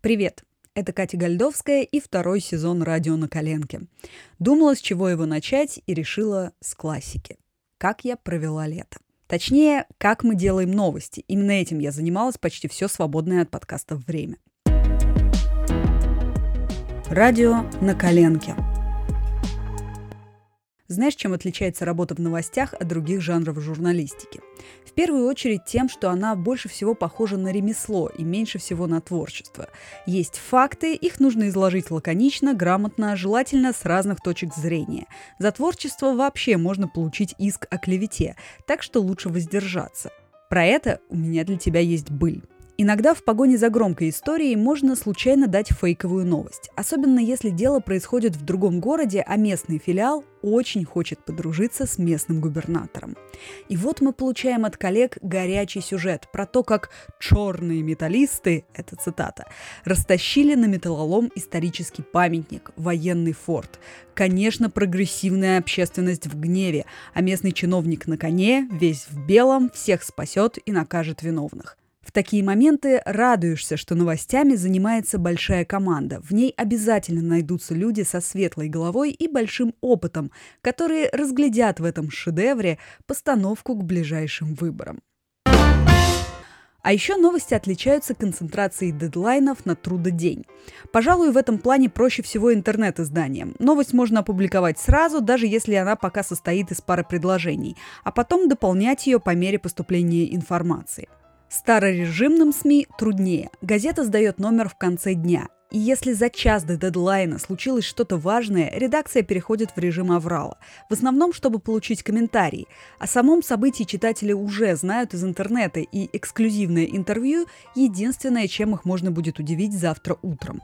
Привет! Это Катя Гальдовская и второй сезон «Радио на коленке». Думала, с чего его начать, и решила с классики. Как я провела лето. Точнее, как мы делаем новости. Именно этим я занималась почти все свободное от подкастов время. Радио на коленке. Знаешь, чем отличается работа в новостях от других жанров журналистики? В первую очередь тем, что она больше всего похожа на ремесло и меньше всего на творчество. Есть факты, их нужно изложить лаконично, грамотно, желательно с разных точек зрения. За творчество вообще можно получить иск о клевете, так что лучше воздержаться. Про это у меня для тебя есть быль. Иногда в погоне за громкой историей можно случайно дать фейковую новость, особенно если дело происходит в другом городе, а местный филиал очень хочет подружиться с местным губернатором. И вот мы получаем от коллег горячий сюжет про то, как черные металлисты, это цитата, растащили на металлолом исторический памятник, военный форт. Конечно, прогрессивная общественность в гневе, а местный чиновник на коне, весь в белом, всех спасет и накажет виновных. Такие моменты радуешься, что новостями занимается большая команда. В ней обязательно найдутся люди со светлой головой и большим опытом, которые разглядят в этом шедевре постановку к ближайшим выборам. А еще новости отличаются концентрацией дедлайнов на трудодень. Пожалуй, в этом плане проще всего интернет-изданиям. Новость можно опубликовать сразу, даже если она пока состоит из пары предложений, а потом дополнять ее по мере поступления информации. Старорежимным СМИ труднее. Газета сдает номер в конце дня. И если за час до дедлайна случилось что-то важное, редакция переходит в режим аврала. В основном, чтобы получить комментарии. О самом событии читатели уже знают из интернета, и эксклюзивное интервью – единственное, чем их можно будет удивить завтра утром.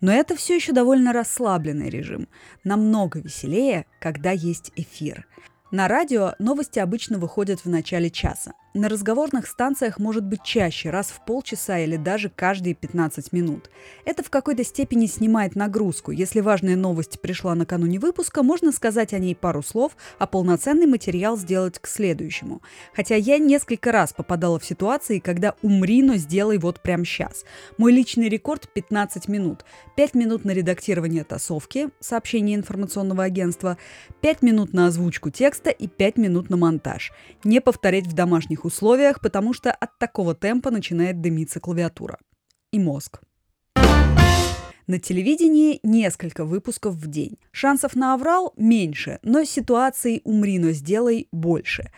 Но это все еще довольно расслабленный режим. Намного веселее, когда есть эфир. На радио новости обычно выходят в начале часа. На разговорных станциях может быть чаще, раз в полчаса или даже каждые 15 минут. Это в какой-то степени снимает нагрузку. Если важная новость пришла накануне выпуска, можно сказать о ней пару слов, а полноценный материал сделать к следующему. Хотя я несколько раз попадала в ситуации, когда умри, но сделай вот прямо сейчас. Мой личный рекорд 15 минут. 5 минут на редактирование тасовки, сообщение информационного агентства, 5 минут на озвучку текста и 5 минут на монтаж. Не повторять в домашних таких условиях, потому что от такого темпа начинает дымиться клавиатура. И мозг. На телевидении несколько выпусков в день. Шансов на аврал меньше, но ситуации «умри, но сделай» больше.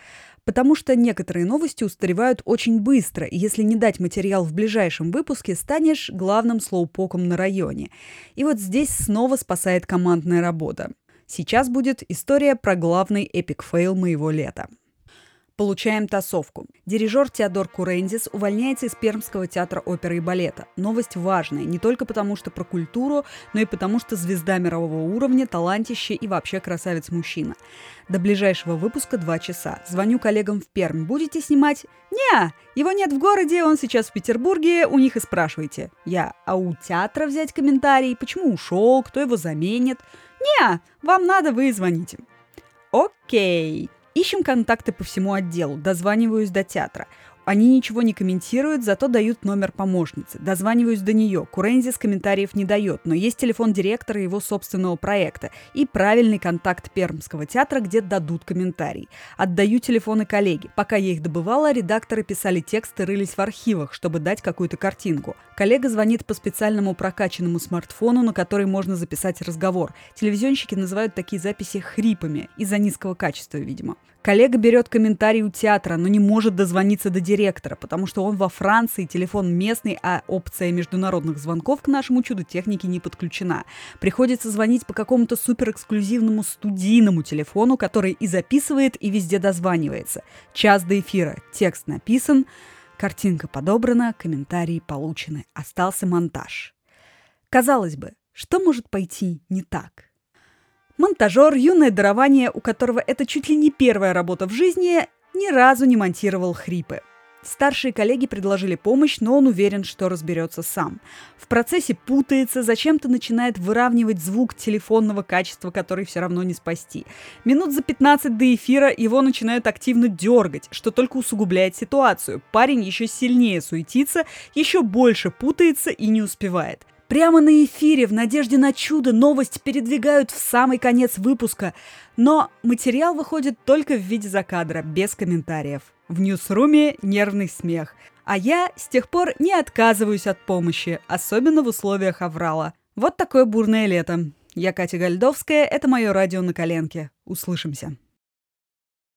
Потому что некоторые новости устаревают очень быстро, и если не дать материал в ближайшем выпуске, станешь главным слоупоком на районе. И вот здесь снова спасает командная работа. Сейчас будет история про главный epic fail моего лета. Получаем тасовку. Дирижер Теодор Курендис увольняется из Пермского театра оперы и балета. Новость важная не только потому, что про культуру, но и потому, что звезда мирового уровня, талантище и вообще красавец-мужчина. До ближайшего выпуска два часа. Звоню коллегам в Пермь. Будете снимать? Не, его нет в городе, он сейчас в Петербурге, у них и спрашивайте. Я, а у театра взять комментарий? Почему ушел? Кто его заменит? Не, вам надо, вы звоните. Окей. Ищем контакты по всему отделу, дозваниваюсь до театра. Они ничего не комментируют, зато дают номер помощницы. Дозваниваюсь до нее. Курензис комментариев не дает, но есть телефон директора его собственного проекта и правильный контакт Пермского театра, где дадут комментарий. Отдаю телефоны коллеги. Пока я их добывала, редакторы писали тексты, рылись в архивах, чтобы дать какую-то картинку. Коллега звонит по специальному прокачанному смартфону, на который можно записать разговор. Телевизионщики называют такие записи хрипами, из-за низкого качества, видимо. Коллега берет комментарий у театра, но не может дозвониться до директора, потому что он во Франции, телефон местный, а опция международных звонков к нашему чуду техники не подключена. Приходится звонить по какому-то суперэксклюзивному студийному телефону, который и записывает, и везде дозванивается. Час до эфира. Текст написан, картинка подобрана, комментарии получены. Остался монтаж. Казалось бы, что может пойти не так? Монтажер, юное дарование, у которого это чуть ли не первая работа в жизни, ни разу не монтировал хрипы. Старшие коллеги предложили помощь, но он уверен, что разберется сам. В процессе путается, зачем-то начинает выравнивать звук телефонного качества, который все равно не спасти. Минут за 15 до эфира его начинают активно дергать, что только усугубляет ситуацию. Парень еще сильнее суетится, еще больше путается и не успевает. Прямо на эфире в надежде на чудо новость передвигают в самый конец выпуска. Но материал выходит только в виде закадра, без комментариев. В ньюсруме нервный смех. А я с тех пор не отказываюсь от помощи, особенно в условиях аврала. Вот такое бурное лето. Я Катя Гальдовская, это мое радио на коленке. Услышимся.